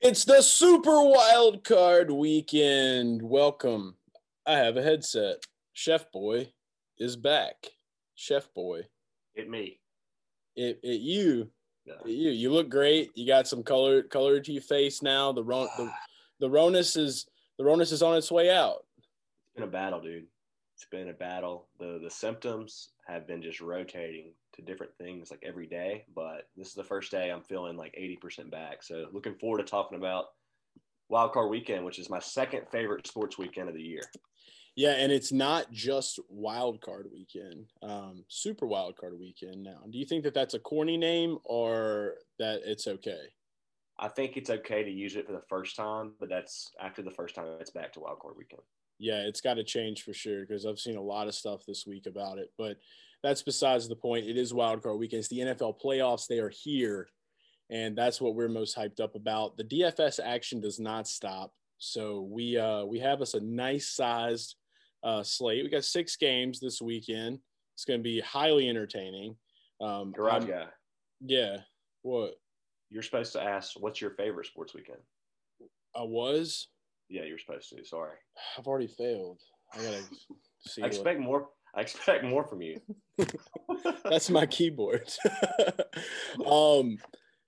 It's the Super Wild Card Weekend. Welcome. I have a headset. Chef Boy is back. Chef Boy, Hit me. it, it you, Yeah. it you, you look great. You got some color color to your face now. The ron, the, the Ronus is the Ronus is on its way out. It's been a battle, dude. It's been a battle. The the symptoms have been just rotating to different things like every day, but this is the first day I'm feeling like 80% back. So looking forward to talking about Wild Card Weekend, which is my second favorite sports weekend of the year. Yeah, and it's not just Wild Card Weekend, um, Super Wild Card Weekend. Now, do you think that that's a corny name or that it's okay? I think it's okay to use it for the first time, but that's after the first time it's back to Wild Card Weekend. Yeah, it's got to change for sure because I've seen a lot of stuff this week about it. But that's besides the point. It is wild card weekend. It's the NFL playoffs. They are here, and that's what we're most hyped up about. The DFS action does not stop. So we uh, we have us a nice sized uh, slate. We got six games this weekend. It's going to be highly entertaining. Um, Garage guy, yeah. What you're supposed to ask, what's your favorite sports weekend? I was, Yeah, you're supposed to. Sorry. I've already failed. I gotta see. I what- expect more. I expect more from you. That's my keyboard. um,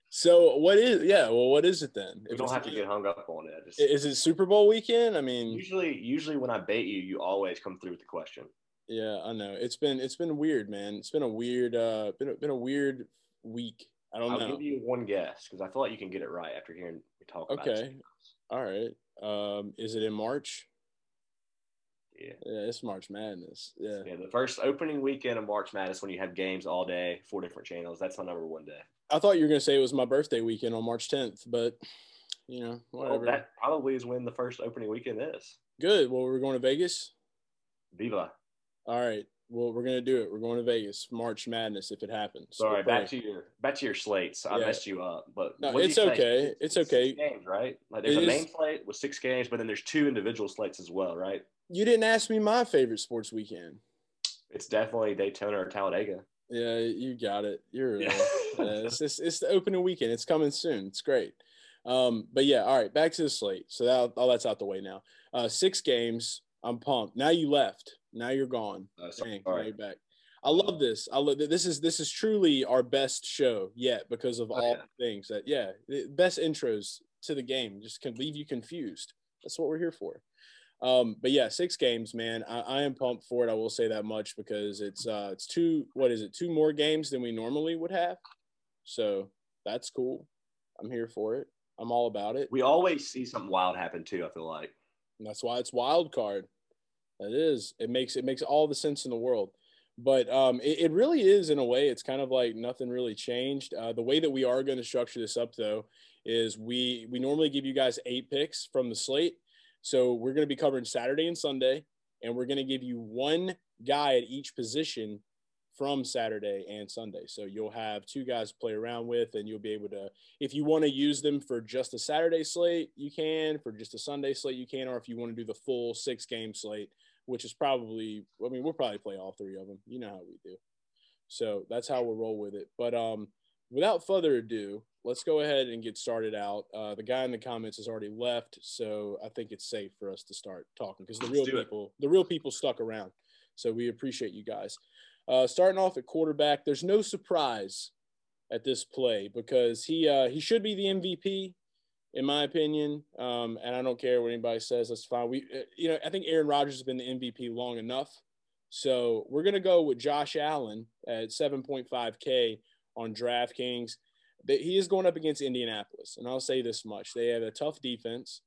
so what is yeah? Well, what is it then? You don't have to get hung up on it. Just Is it Super Bowl weekend? I mean, usually, usually when I bait you, you always come through with the question. yeah, I know it's been it's been weird, man. It's been a weird uh been a, been a weird week. I don't I'll know. give you one guess because I feel like you can get it right after hearing me talk about it. Okay. All right. Um, is it in March? Yeah. Yeah, it's March Madness. Yeah. Yeah, the first opening weekend of March Madness when you have games all day, four different channels. That's my number one day. I thought you were gonna say it was my birthday weekend on March 10th, but you know, Well, whatever. that probably is when the first opening weekend is. Good. Well, we're going to Vegas. Viva. All right. Well, we're gonna do it. We're going to Vegas, March Madness, if it happens. Sorry, We'll back to your back to your slates. I Yeah. messed you up, but No, it's okay. It's six okay. games, right? Like there's It a is- main slate with six games, but then there's two individual slates as well, right? You didn't ask me my favorite sports weekend. It's definitely Daytona or Talladega. Yeah, you got it. You're Yeah. uh, it's, it's it's the opening weekend. It's coming soon. It's great. Um, but yeah, all right. Back to the slate. So that all that's out the way now. Uh, six games. I'm pumped. Now you left. Now you're gone. Uh, so- Dang, right. back. I love this. I love this is this is truly our best show yet because of Oh, all yeah. the things that yeah, the best intros to the game just can leave you confused. That's what we're here for. Um, but yeah, six games, man. I, I am pumped for it. I will say that much because it's uh it's two what is it, two more games than we normally would have. So that's cool. I'm here for it. I'm all about it. We always see something wild happen too. I feel like. And that's why it's wild card. It is. It makes it makes all the sense in the world. But um, it, it really is in a way. It's kind of like nothing really changed. Uh, the way that we are going to structure this up, though, is we we normally give you guys eight picks from the slate. So we're going to be covering Saturday and Sunday, and we're going to give you one guy at each position from Saturday and Sunday. So you'll have two guys to play around with, and you'll be able to, if you want to use them for just a Saturday slate, you can. For just a Sunday slate, you can. Or if you want to do the full six game slate, which is probably, I mean, we'll probably play all three of them. You know how we do. So that's how we'll roll with it. But um, without further ado, let's go ahead and get started out. Uh, the guy in the comments has already left, so I think it's safe for us to start talking because the Let's real do it. people, the real people stuck around. So we appreciate you guys. Uh, starting off at quarterback, there's no surprise at this play because he uh, he should be the MVP, in my opinion. Um, and I don't care what anybody says. That's fine. We, uh, you know, I think Aaron Rodgers has been the MVP long enough. So we're gonna go with Josh Allen at 7.5K on DraftKings. But he is going up against Indianapolis, and I'll say this much: they have a tough defense.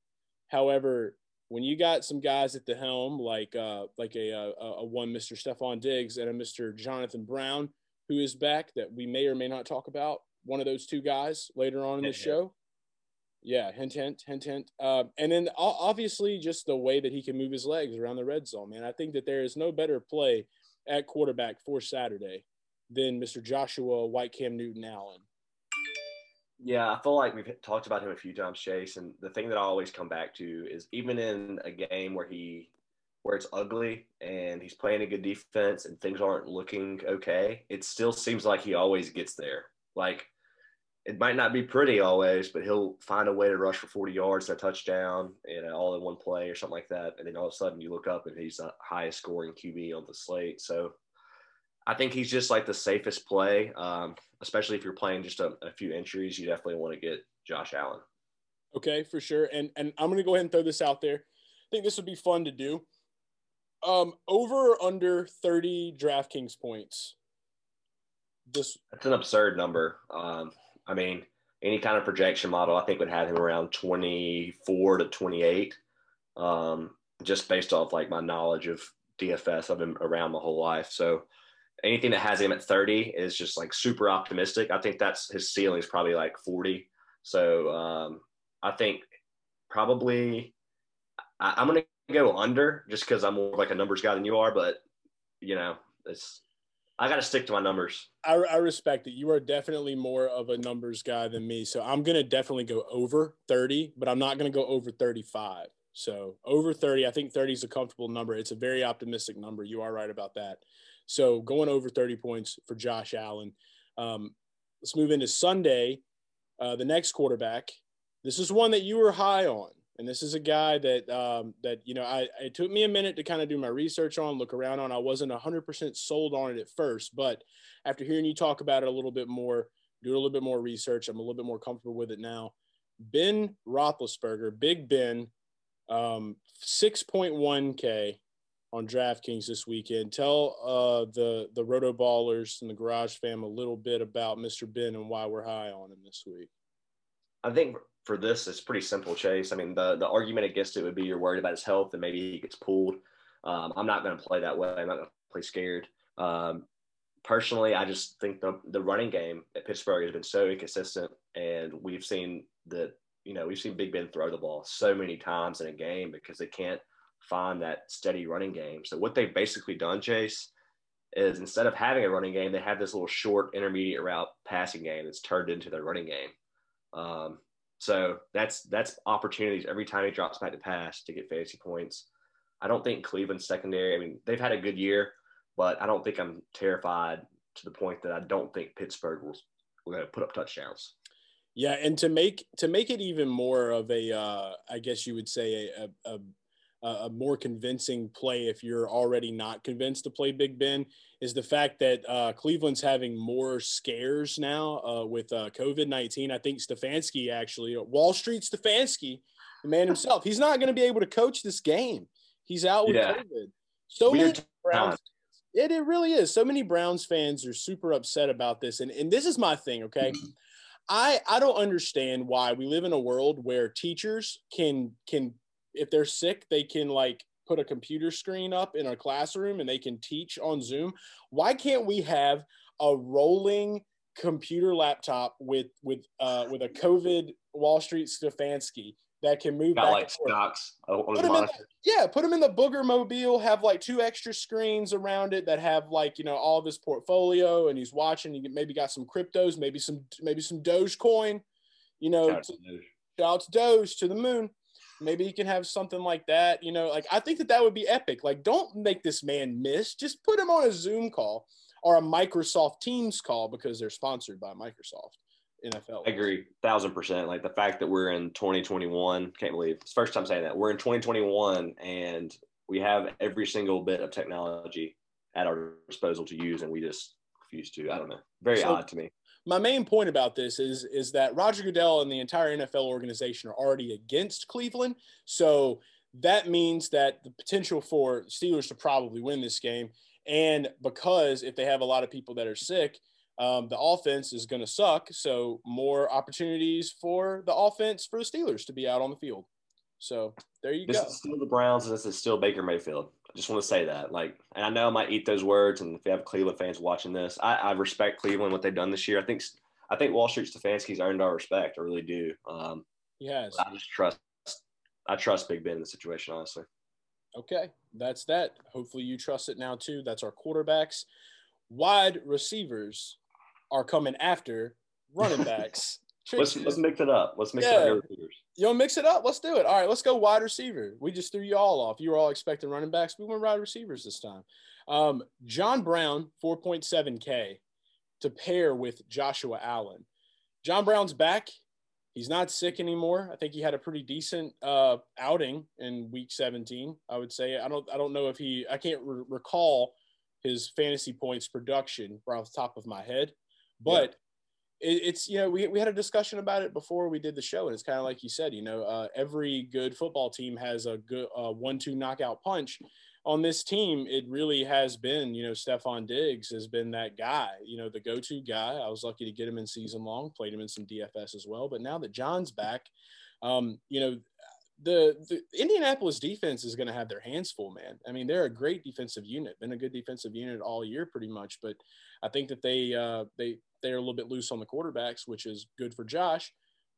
However, when you got some guys at the helm like uh, like a, a, a one Mr. Stefon Diggs and a Mr. Jonathan Brown, who is back that we may or may not talk about one of those two guys later on in the show. Yeah, hint, hint, hint, hint. Uh, and then obviously just the way that he can move his legs around the red zone, man. I think that there is no better play at quarterback for Saturday than Mr. Joshua White Cam Newton Allen. Yeah, I feel like we've talked about him a few times, Chase. And the thing that I always come back to is even in a game where he where it's ugly and he's playing a good defense and things aren't looking okay, it still seems like he always gets there. Like it might not be pretty always, but he'll find a way to rush for 40 yards, a touchdown, and all in one play or something like that. And then all of a sudden you look up and he's the highest scoring QB on the slate. So I think he's just like the safest play, um, especially if you're playing just a, a few entries. You definitely want to get Josh Allen. Okay, for sure. And and I'm going to go ahead and throw this out there. I think this would be fun to do. Um, over or under 30 DraftKings points. This that's an absurd number. Um, I mean, any kind of projection model, I think would have him around 24 to 28, um, just based off like my knowledge of DFS. I've been around my whole life, so anything that has him at 30 is just like super optimistic. I think that's his ceiling is probably like 40. So um, I think probably I, am gonna go under just because I'm more like a numbers guy than you are, but you know, it's I got to stick to my numbers. I, I, respect it. You are definitely more of a numbers guy than me. So I'm going to definitely go over 30, but I'm not going to go over 35. So over 30, I think 30 is a comfortable number. It's a very optimistic number. You are right about that. So going over 30 points for Josh Allen. Um, let's move into Sunday. Uh, the next quarterback. This is one that you were high on. And this is a guy that um, that you know I it took me a minute to kind of do my research on, look around on. I wasn't 100% sold on it at first, but after hearing you talk about it a little bit more, do a little bit more research, I'm a little bit more comfortable with it now. Ben Roethlisberger, Big Ben, um, 6.1k on DraftKings this weekend. Tell uh, the the Roto Ballers and the Garage Fam a little bit about Mr. Ben and why we're high on him this week. I think for this, it's pretty simple, Chase. I mean, the the argument against it would be you're worried about his health and maybe he gets pulled. Um, I'm not going to play that way. I'm not going to play scared. Um, personally, I just think the the running game at Pittsburgh has been so inconsistent, and we've seen that you know we've seen Big Ben throw the ball so many times in a game because they can't find that steady running game. So what they've basically done, Chase, is instead of having a running game, they have this little short intermediate route passing game that's turned into their running game. Um, so that's that's opportunities every time he drops back to pass to get fantasy points. I don't think Cleveland's secondary. I mean, they've had a good year, but I don't think I'm terrified to the point that I don't think Pittsburgh will will put up touchdowns. Yeah, and to make to make it even more of a, uh, I guess you would say a, a, a more convincing play if you're already not convinced to play Big Ben is the fact that uh, Cleveland's having more scares now uh, with uh, COVID 19. I think Stefanski actually, uh, Wall Street Stefanski, the man himself, he's not going to be able to coach this game. He's out with yeah. COVID. So Weird many Browns. It, it really is. So many Browns fans are super upset about this. And, and this is my thing, okay? I, I don't understand why we live in a world where teachers can can if they're sick, they can like put a computer screen up in a classroom and they can teach on Zoom. Why can't we have a rolling computer laptop with with uh, with a COVID Wall Street Stefanski that can move Got back like stocks put the, yeah, put them in the booger mobile. Have like two extra screens around it that have like you know all of his portfolio, and he's watching. He maybe got some cryptos, maybe some maybe some Dogecoin. You know, shout, to, shout out to Doge to the moon. Maybe he can have something like that. You know, like I think that that would be epic. Like, don't make this man miss. Just put him on a Zoom call or a Microsoft Teams call because they're sponsored by Microsoft. NFL. I agree, thousand percent. Like the fact that we're in 2021, can't believe it's first time saying that we're in 2021 and we have every single bit of technology at our disposal to use, and we just refuse to. I don't know. Very so, odd to me my main point about this is is that Roger Goodell and the entire NFL organization are already against Cleveland. So that means that the potential for Steelers to probably win this game, and because if they have a lot of people that are sick, um, the offense is going to suck. So more opportunities for the offense for the Steelers to be out on the field. So there you this go. This is still the Browns, and this is still Baker Mayfield. I just want to say that. Like, and I know I might eat those words, and if you have Cleveland fans watching this, I, I respect Cleveland what they've done this year. I think I think Wall Street Stefanski's earned our respect. I really do. Um, yes. I just trust. I trust Big Ben in the situation, honestly. Okay, that's that. Hopefully, you trust it now too. That's our quarterbacks. Wide receivers are coming after running backs. Let's let's mix it up. Let's mix yeah. up receivers. You want mix it up? Let's do it. All right, let's go wide receiver. We just threw you all off. You were all expecting running backs. We went wide receivers this time. Um, John Brown, 4.7K to pair with Joshua Allen. John Brown's back. He's not sick anymore. I think he had a pretty decent uh, outing in Week 17. I would say. I don't. I don't know if he. I can't re- recall his fantasy points production right off the top of my head, but it, it's you know we, we had a discussion about it before we did the show and it's kind of like you said you know uh, every good football team has a good uh, one-two knockout punch on this team it really has been you know Stefon Diggs has been that guy you know the go-to guy I was lucky to get him in season long played him in some DFS as well but now that John's back um, you know the, the Indianapolis defense is going to have their hands full, man. I mean, they're a great defensive unit, been a good defensive unit all year, pretty much. But I think that they uh, they they're a little bit loose on the quarterbacks, which is good for Josh.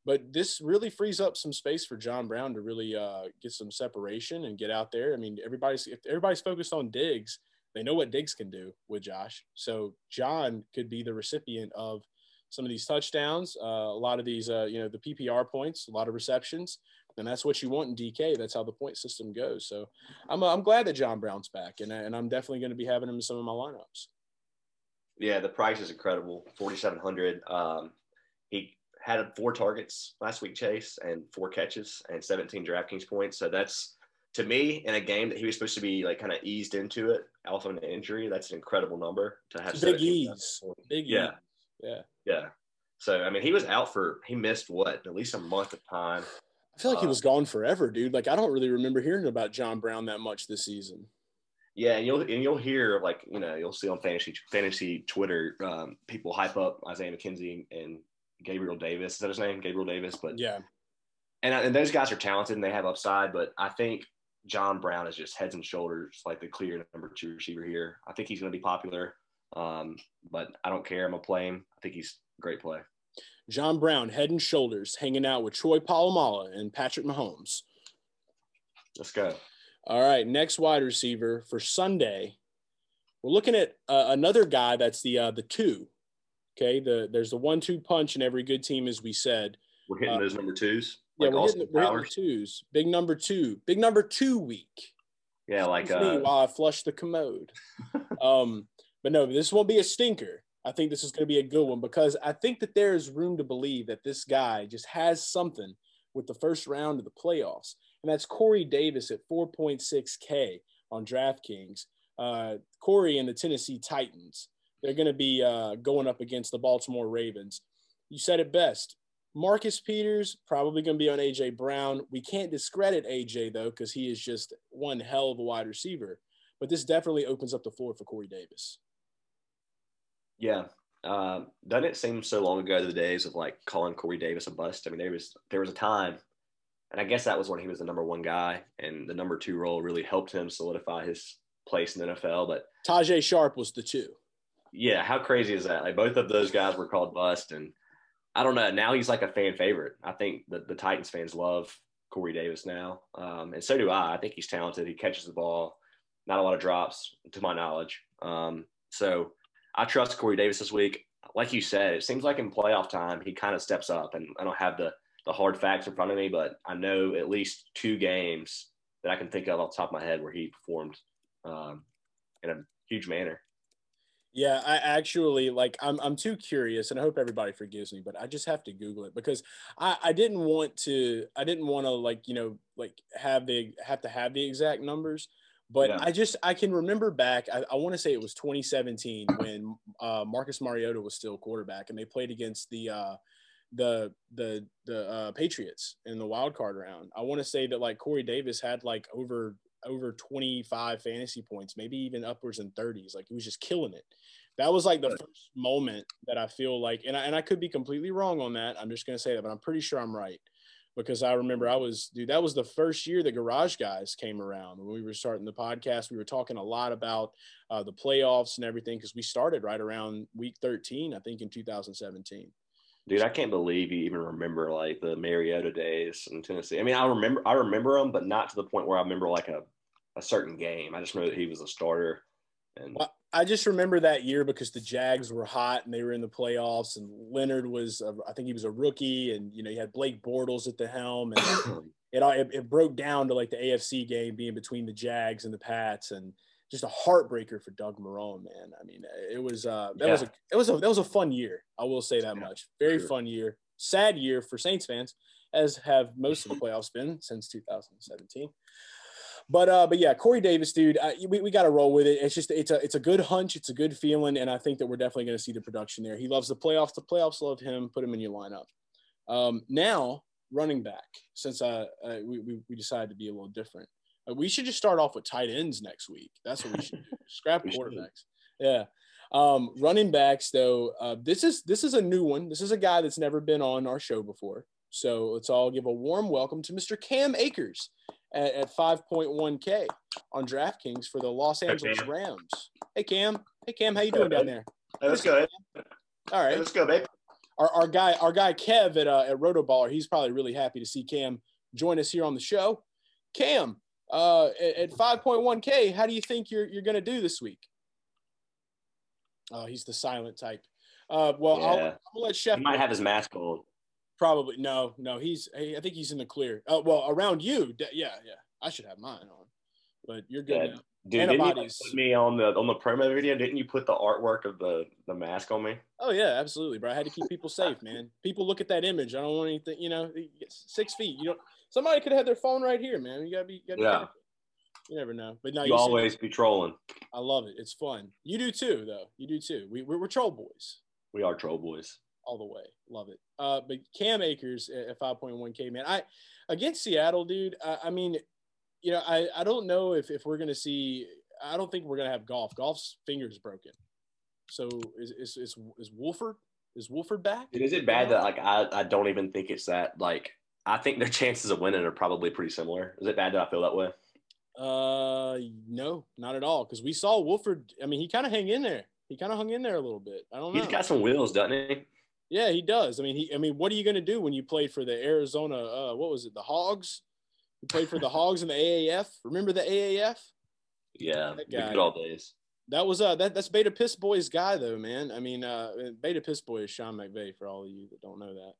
But this really frees up some space for John Brown to really uh, get some separation and get out there. I mean, everybody's if everybody's focused on Diggs, they know what Diggs can do with Josh. So John could be the recipient of some of these touchdowns, uh, a lot of these, uh, you know, the PPR points, a lot of receptions and that's what you want in DK. That's how the point system goes. So I'm, I'm glad that John Brown's back, and, and I'm definitely going to be having him in some of my lineups. Yeah, the price is incredible, 4,700. Um, he had four targets last week, Chase, and four catches and 17 DraftKings points. So that's to me in a game that he was supposed to be like kind of eased into it off of an injury. That's an incredible number to have. Big ease. Big yeah. Ease. Yeah. Yeah. So I mean, he was out for he missed what at least a month of time. I feel like he was gone forever, dude. Like I don't really remember hearing about John Brown that much this season. Yeah, and you'll and you'll hear like you know you'll see on fantasy fantasy Twitter um, people hype up Isaiah McKenzie and Gabriel Davis. Is that his name, Gabriel Davis? But yeah, and and those guys are talented and they have upside. But I think John Brown is just heads and shoulders like the clear number two receiver here. I think he's going to be popular, um, but I don't care. I'm gonna play him. I think he's a great play. John Brown, head and shoulders, hanging out with Troy Polamalu and Patrick Mahomes. Let's go. All right, next wide receiver for Sunday. We're looking at uh, another guy that's the uh, the two. Okay, the there's the one-two punch in every good team, as we said. We're hitting uh, those number twos. Like yeah, we're hitting, we're hitting twos. Big number two. Big number two week. Yeah, like uh, while I flush the commode. um, but no, this won't be a stinker. I think this is going to be a good one because I think that there is room to believe that this guy just has something with the first round of the playoffs. And that's Corey Davis at 4.6K on DraftKings. Uh, Corey and the Tennessee Titans, they're going to be uh, going up against the Baltimore Ravens. You said it best. Marcus Peters probably going to be on AJ Brown. We can't discredit AJ though because he is just one hell of a wide receiver. But this definitely opens up the floor for Corey Davis. Yeah. Uh, doesn't it seem so long ago to the days of like calling Corey Davis a bust? I mean, there was there was a time, and I guess that was when he was the number one guy, and the number two role really helped him solidify his place in the NFL. But Tajae Sharpe was the two. Yeah, how crazy is that? Like both of those guys were called bust, and I don't know. Now he's like a fan favorite. I think the the Titans fans love Corey Davis now, um, and so do I. I think he's talented. He catches the ball, not a lot of drops, to my knowledge. Um, so I trust Corey Davis this week. Like you said, it seems like in playoff time he kind of steps up, and I don't have the the hard facts in front of me, but I know at least two games that I can think of off the top of my head where he performed um, in a huge manner. Yeah, I actually like I'm I'm too curious and I hope everybody forgives me, but I just have to Google it because I, I didn't want to I didn't want to like, you know, like have the have to have the exact numbers. But yeah. I just I can remember back. I, I want to say it was 2017 when uh, Marcus Mariota was still quarterback, and they played against the uh, the the the uh, Patriots in the wild card round. I want to say that like Corey Davis had like over over 25 fantasy points, maybe even upwards in 30s. Like he was just killing it. That was like the first moment that I feel like, and I, and I could be completely wrong on that. I'm just going to say that, but I'm pretty sure I'm right because I remember I was, dude, that was the first year the Garage Guys came around. When we were starting the podcast, we were talking a lot about uh, the playoffs and everything because we started right around week 13, I think, in 2017. Dude, I can't believe you even remember like the Mariota days in Tennessee. I mean, I remember, I remember them, but not to the point where I remember like a, a certain game. I just know that he was a starter. And well, I just remember that year because the Jags were hot and they were in the playoffs, and Leonard was, a, I think he was a rookie, and you know you had Blake Bortles at the helm, and it, it, it broke down to like the AFC game being between the Jags and the Pats, and just a heartbreaker for Doug Marrone, man. I mean, it was uh, that Yeah. was a it was a that was a fun year. I will say that Yeah, much. Very sure. fun year. Sad year for Saints fans, as have most of the playoffs been since 2017. But uh, but yeah, Corey Davis, dude, I, we, we got to roll with it. It's just it's a it's a good hunch, it's a good feeling, and I think that we're definitely going to see the production there. He loves the playoffs. The playoffs love him. Put him in your lineup. Um, now running back, since uh, uh we, we we decided to be a little different, we should just start off with tight ends next week. That's what we should do. Scrap We should. quarterbacks. Yeah. Um, running backs though, uh, this is this is a new one. This is a guy that's never been on our show before. So let's all give a warm welcome to Mr. Cam Akers at, at 5.1K on DraftKings for the Los Angeles Cam. Rams. Hey Cam. Hey Cam, how you doing down there? Hey, let's go. All right. Hey, let's go, babe. Our, our guy, our guy Kev at uh, at Rotoballer, he's probably really happy to see Cam join us here on the show. Cam, uh, at, at 5.1K, how do you think you're you're gonna do this week? Oh, he's the silent type. Uh, well, I'll, I'll let Chef He might have his mask on. probably no, no. He's I think he's in the clear. Uh, well, around you, yeah, yeah. I should have mine on, but you're good Now. Dude, didn't you Antibodies. put me on the on the promo video? Didn't you put the artwork of the the mask on me? Oh yeah, absolutely, bro. I had to keep people safe, man. People look at that image. I don't want anything, you know, six feet. You don't. Somebody could have their phone right here, man. You gotta be. You, gotta Yeah. careful. you never know. But no, you you always be trolling. I love it. It's fun. You do too, though. You do too. We we're, we're troll boys We are troll boys. all the way. Love it. Uh, but Cam Akers at at 5.1K, man. I against Seattle, dude. I, I mean, you know, I I don't know if if we're gonna see. I don't think we're gonna have Goff. Goff's fingers broken. So is is is, is Wolford? Is Wolford back? Dude, is it bad that like I, I don't even think it's that like I think their chances of winning are probably pretty similar. Is it bad that I feel that way? Uh, no, not at all. Because we saw Wolford. I mean, he kind of hang in there. He kind of hung in there a little bit. I don't know. He's got some wheels, doesn't he? yeah, he does. I mean, he. I mean, what are you going to do when you played for the Arizona? Uh, what was it? The Hogs. Played for the Hogs in the AAF. Remember the AAF? Yeah, That the good old days. That was uh that that's Beta Piss Boy's guy though, man. I mean, uh, Beta Piss Boy is Sean McVay for all of you that don't know that.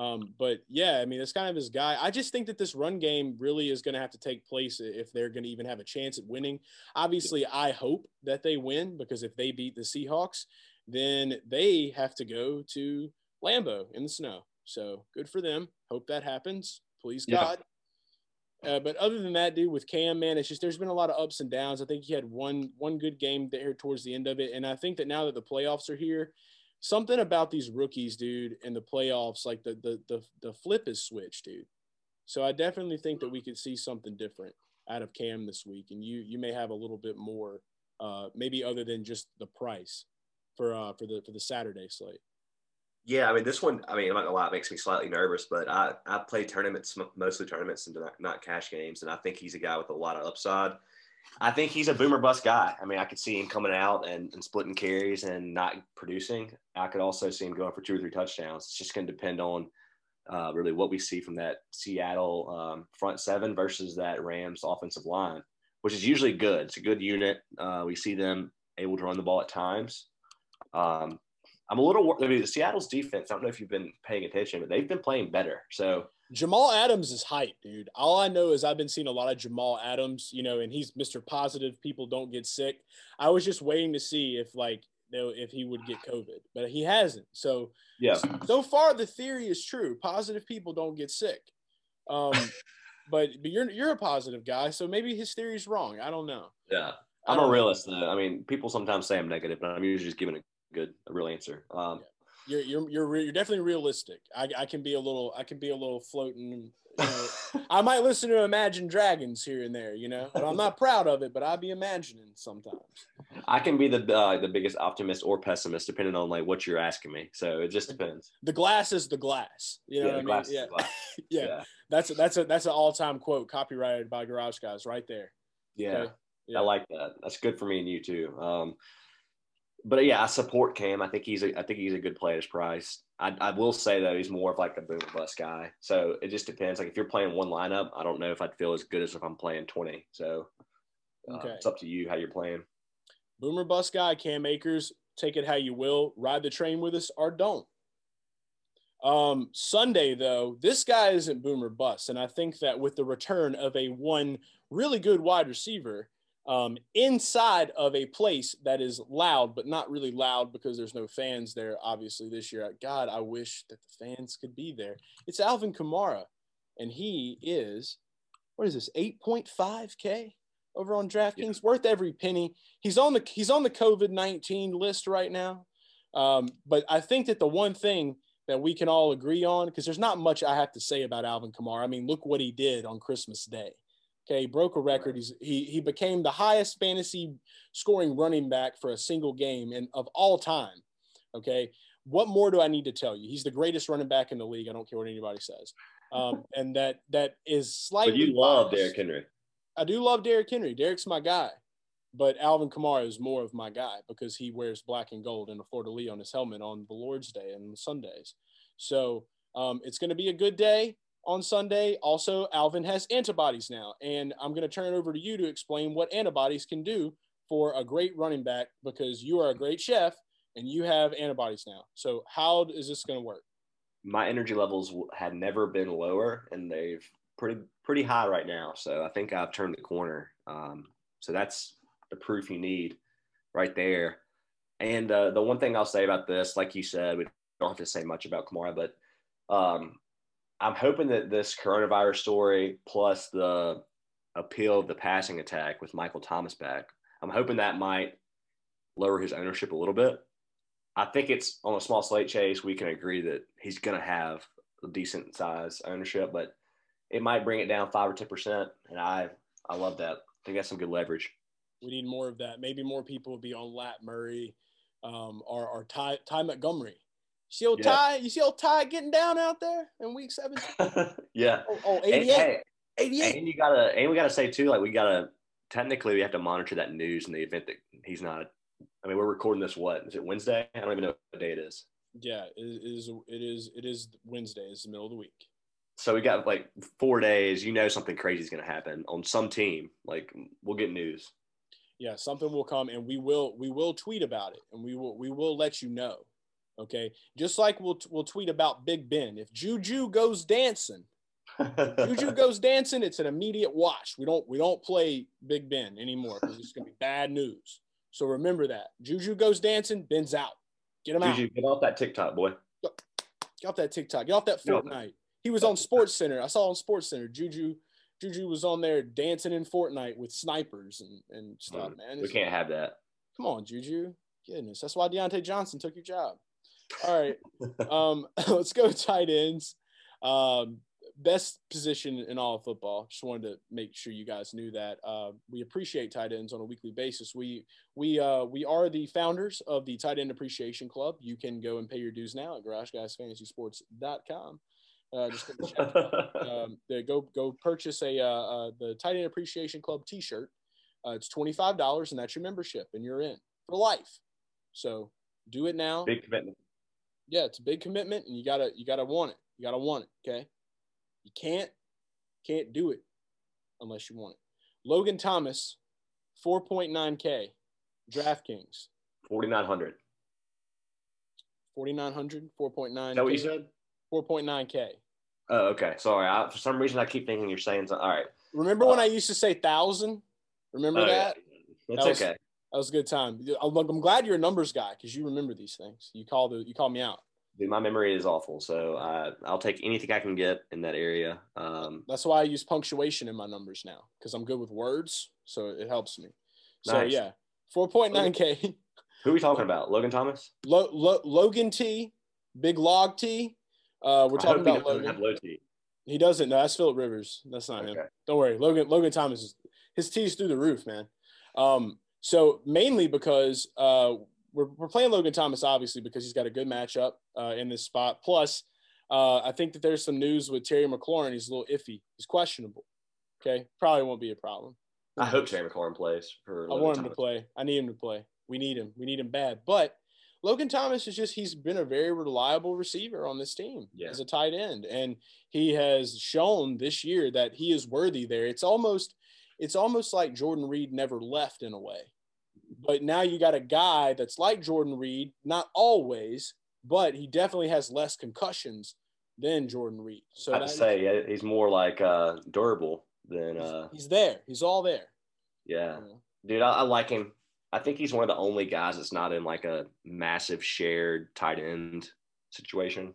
Um, but yeah, I mean, it's kind of his guy. I just think that this run game really is going to have to take place if they're going to even have a chance at winning. Obviously, I hope that they win because if they beat the Seahawks, then they have to go to Lambeau in the snow. So good for them. Hope that happens. Please Yeah. Uh, but other than that, dude, with Cam, man, it's just there's been a lot of ups and downs. I think he had one one good game there towards the end of it, and I think that now that the playoffs are here, something about these rookies, dude, in the playoffs, like the the the the flip is switched, dude. So I definitely think that we could see something different out of Cam this week, and you you may have a little bit more, uh, maybe other than just the price for uh for the for the Saturday slate. Yeah, I mean this one. I mean, I'm not gonna lie, it makes me slightly nervous, but I I play tournaments, mostly tournaments, and not, not cash games, and I think he's a guy with a lot of upside. I think he's a boomer bust guy. I mean, I could see him coming out and, and splitting carries and not producing. I could also see him going for two or three touchdowns. It's just going to depend on uh, really what we see from that Seattle um, front seven versus that Rams offensive line, which is usually good. It's a good unit. Uh, we see them able to run the ball at times. Um, I'm a little. I mean, the Seattle's defense. I don't know if you've been paying attention, but they've been playing better. So Jamal Adams is hype, dude. All I know is I've been seeing a lot of Jamal Adams, you know, and he's Mr. Positive. People don't get sick. I was just waiting to see if like if he would get COVID, but he hasn't. So yeah, so far the theory is true. Positive people don't get sick. Um, but but you're you're a positive guy, so maybe his theory's wrong. I don't know. yeah. I'm a realist. Though. I mean, people sometimes say I'm negative, but I'm usually just giving a good, a real answer. Um, You're you're you're, re- you're definitely realistic. I, I can be a little I can be a little floating. You know, I might listen to Imagine Dragons here and there, you know, but I'm not proud of it. But I be imagining sometimes. I can be the uh, the biggest optimist or pessimist depending on like what you're asking me. So it just depends. The glass is the glass. You know yeah, what I mean? is the glass. Yeah. yeah, That's a, that's a that's an all time quote, copyrighted by Garage Guys, right there. yeah. Okay. Yeah. I like that. That's good for me and you too. Um, but yeah, I support Cam. I think he's a, I think he's a good play at his price. I, I will say though, he's more of like a boom or bust guy. So it just depends. Like if you're playing one lineup, I don't know if I'd feel as good as if I'm playing 20. So uh, Okay. it's up to you how you're playing. Boomer Bus guy, Cam Akers, take it how you will. Ride the train with us or don't. Um, Sunday, though, this guy isn't Boomer Bus. And I think that with the return of a one really good wide receiver, um, inside of a place that is loud, but not really loud because there's no fans there, obviously, this year. God, I wish that the fans could be there. It's Alvin Kamara, and he is, what is this, 8.5K over on DraftKings? Yeah. Worth every penny. He's on the he's on the COVID 19 list right now. Um, but I think that the one thing that we can all agree on, because there's not much I have to say about Alvin Kamara. I mean, look what he did on Christmas Day. Okay, he broke a record. He's, he he became the highest fantasy scoring running back for a single game and of all time. Okay, what more do I need to tell you? He's the greatest running back in the league. I don't care what anybody says. Um, and that that is slightly. But you love Derrick Henry. I do love Derrick Henry. Derrick's my guy, but Alvin Kamara is more of my guy because he wears black and gold and a fleur de lis on his helmet on the Lord's Day and Sundays. So um, it's going to be a good day on Sunday. Also, Alvin has antibodies now, and I'm going to turn it over to you to explain what antibodies can do for a great running back because you are a great chef and you have antibodies now. So, how is this going to work? My energy levels had never been lower, and they've pretty pretty high right now. So I think I've turned the corner. Um, so that's the proof you need right there. And uh, the one thing I'll say about this, like you said, we don't have to say much about Kamara, but um, I'm hoping that this coronavirus story plus the appeal of the passing attack with Michael Thomas back, I'm hoping that might lower his ownership a little bit. I think it's on a small slate chase. We can agree that he's going to have a decent size ownership, but it might bring it down five or ten percent. And I, I love that. I think that's some good leverage. We need more of that. Maybe more people will be on Lat Murray, um, or, or Ty, Ty Montgomery. You see old yeah. Ty, you see old Ty getting down out there in week seven. yeah. Oh, oh 88. And, hey, 88. And you gotta and we gotta say too, like we gotta technically we have to monitor that news in the event that he's not I mean, we're recording this what? Is it Wednesday? I don't even know what day it is. Yeah, it is it is it is Wednesday, it's the middle of the week. So we got like four days, you know something crazy is gonna happen on some team. Like we'll get news. Yeah, something will come and we will we will tweet about it and we will we will let you know. Okay, just like we'll we'll tweet about Big Ben. If Juju goes dancing, Juju goes dancing, it's an immediate watch. We don't we don't play Big Ben anymore because it's gonna be bad news. So remember that Juju goes dancing, Ben's out. Get him out. Juju, out. Get off that TikTok, boy. Get off that TikTok. Get off that Fortnite. He was on Sports Center. I saw on Sports Center. Juju Juju was on there dancing in Fortnite with snipers and, and stuff, mm, man. It's, we can't have that. Come on, Juju. Goodness. That's why Diontae Johnson took your job. All right. um, let's go tight ends. Um, best position in all of football. Just wanted to make sure you guys knew that. Uh, we appreciate tight ends on a weekly basis. We we uh, we are the founders of the Tight End Appreciation Club. You can go and pay your dues now at GarageGuysFantasySports.com. Uh, just um, go go purchase a uh, uh, the Tight End Appreciation Club T-shirt. Uh, it's twenty five dollars, and that's your membership, and you're in for life. So do it now. Big commitment yeah, it's a big commitment, and you gotta you gotta want it. You gotta want it. Okay, you can't can't do it unless you want it. Logan Thomas, four point nine k, DraftKings. Forty nine hundred. 4900 4.9 is that what you said 4.9k oh okay sorry I, for some reason i keep thinking you're saying something all right remember uh, when i used to say thousand remember oh, that yeah. that's that was, okay that was a good time. I'm glad you're a numbers guy because you remember these things. You call the you call me out. Dude, my memory is awful, so I, I'll take anything I can get in that area. Um, That's why I use punctuation in my numbers now because I'm good with words, so it helps me. So nice. yeah, four point nine k. Who are we talking about? Logan Thomas. Lo, Lo, Logan T, Big Log T. Uh, we're talking about Logan. low T. He doesn't. No, that's Philip Rivers. That's not okay. him. Don't worry. Logan Logan Thomas is his T's through the roof, man. Um, so mainly because uh, we're, we're playing Logan Thomas, obviously, because he's got a good matchup uh, in this spot. Plus, uh, I think that there's some news with Terry McLaurin. He's a little iffy. He's questionable. Okay, probably won't be a problem. I hope Terry McLaurin plays for. I want him Thomas. to play. I need him to play. We need him. We need him bad. But Logan Thomas is just he's been a very reliable receiver on this team yeah. as a tight end. And he has shown this year that he is worthy there. It's almost it's almost like Jordan Reed never left in a way. But now you got a guy that's like Jordan Reed, not always, but he definitely has less concussions than Jordan Reed. So I'd say yeah, he's more like uh, durable than. Uh, he's, there. He's all there. Yeah. Dude, I, I like him. I think he's one of the only guys that's not in like a massive shared tight end situation.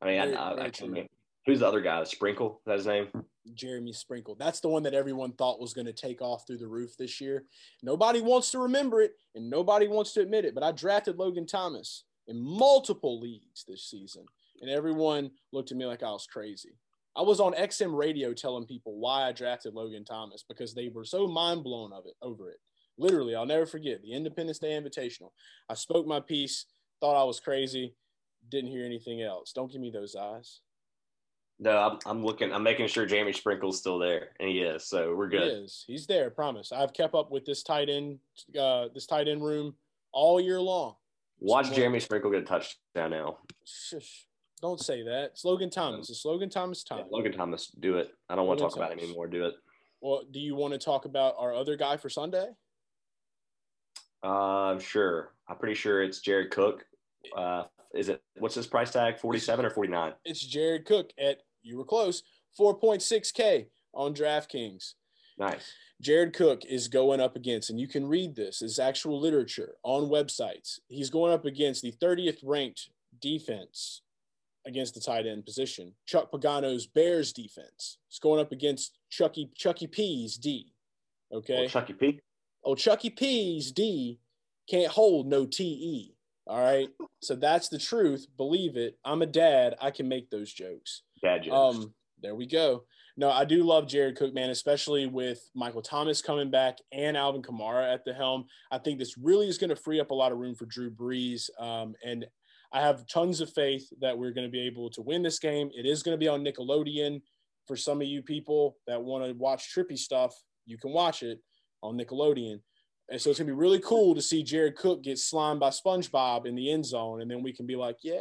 I mean, I, I, I, mean, who's the other guy? Sprinkle? Is that his name? Jeremy Sprinkle. That's the one that everyone thought was going to take off through the roof this year. Nobody wants to remember it and nobody wants to admit it, but I drafted Logan Thomas in multiple leagues this season, and everyone looked at me like I was crazy. I was on XM radio telling people why I drafted Logan Thomas because they were so mind blown of it over it. Literally, I'll never forget the Independence Day Invitational. I spoke my piece, thought I was crazy, didn't hear anything else. Don't give me those eyes. No, I'm, I'm looking. I'm making sure Jamie Sprinkle's still there, and he is. So we're He good. is. He's there. Promise. I've kept up with this tight end, uh, this tight end room all year long. Watch Someone- Jeremy Sprinkle get a touchdown now. Shush. Don't say that. It's Logan Thomas. It's Logan Thomas Yeah, time. Logan Thomas, do it. I don't want to talk about it anymore. Do it. Well, do you want to talk about our other guy for Sunday? Uh, sure. I'm pretty sure it's Jared Cook. Uh, is it what's his price tag? 47 or 49? It's Jared Cook at you were close, 4.6K on DraftKings. Nice. Jared Cook is going up against, and you can read this, is actual literature on websites. He's going up against the 30th ranked defense against the tight end position. Chuck Pagano's Bears defense. It's going up against Chucky Chucky P's D. Okay. Well, Chucky P. oh, Chucky P's D can't hold no TE. All right. So that's the truth. Believe it. I'm a dad. I can make those jokes. Dad jokes. Um, there we go. No, I do love Jared Cook, man, especially with Michael Thomas coming back and Alvin Kamara at the helm. I think this really is going to free up a lot of room for Drew Brees. Um, and I have tons of faith that we're going to be able to win this game. It is going to be on Nickelodeon. For some of you people that want to watch trippy stuff, you can watch it on Nickelodeon. And so it's gonna be really cool to see Jared Cook get slimed by SpongeBob in the end zone, and then we can be like, yeah,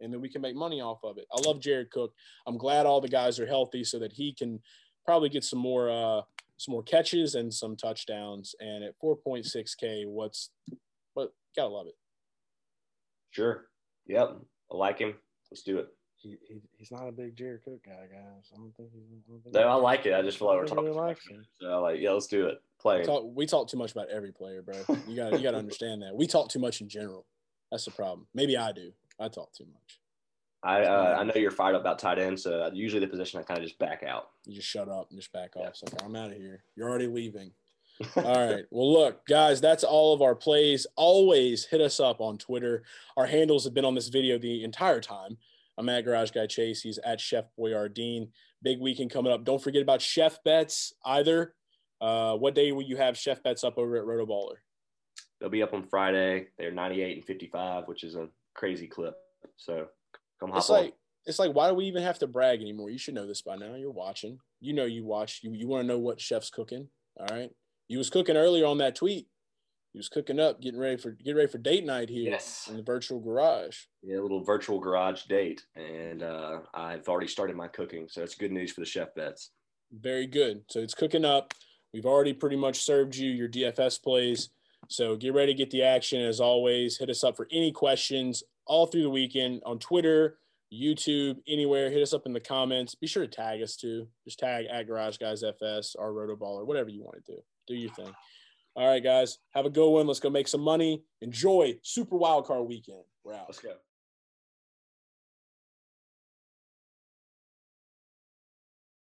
and then we can make money off of it. I love Jared Cook. I'm glad all the guys are healthy so that he can probably get some more uh, some more catches and some touchdowns. And at 4.6K, what's what gotta love it. sure. Yep. I like him. Let's do it. He, he he's not a big Jared Cook guy, guys. I don't think he's. I don't think No, I like it. I just feel like we're talking. really too like him. So I like, yeah, let's do it. Play. We talk, we talk too much about every player, bro. You got to you got to understand that. We talk too much in general. That's the problem. Maybe I do. I talk too much. I uh, I know you're fired up about tight end, so usually the position I kind of just back out. You just shut up and just back Yeah. off. It's like I'm out of here. You're already leaving. All right. Well, look, guys, that's all of our plays. Always hit us up on Twitter. Our handles have been on this video the entire time. I'm at Garage Guy Chase. He's at Chef BoiRDeen. Big weekend coming up. Don't forget about Chef Bets either. Uh, what day will you have Chef Bets up over at Roto Baller? They'll be up on Friday. They're 98 and 55, which is a crazy clip. So come hop It's on. like it's like why do we even have to brag anymore? You should know this by now. You're watching. You know you watch. You you want to know what chef's cooking. All right. He was cooking earlier on that tweet. He was cooking up, getting ready for get ready for date night here Yes. in the virtual garage. Yeah, a little virtual garage date, and uh, I've already started my cooking, so it's good news for the chef bets. Very good. So it's cooking up. We've already pretty much served you your DFS plays. So get ready to get the action as always. Hit us up for any questions all through the weekend on Twitter, YouTube, anywhere. Hit us up in the comments. Be sure to tag us too. Just tag at Garage Guys FS or RotoBaller whatever you want to do. Do your thing. All right, guys. Have a good one. Let's go make some money. Enjoy Super Wild Card Weekend. We're out. Let's go.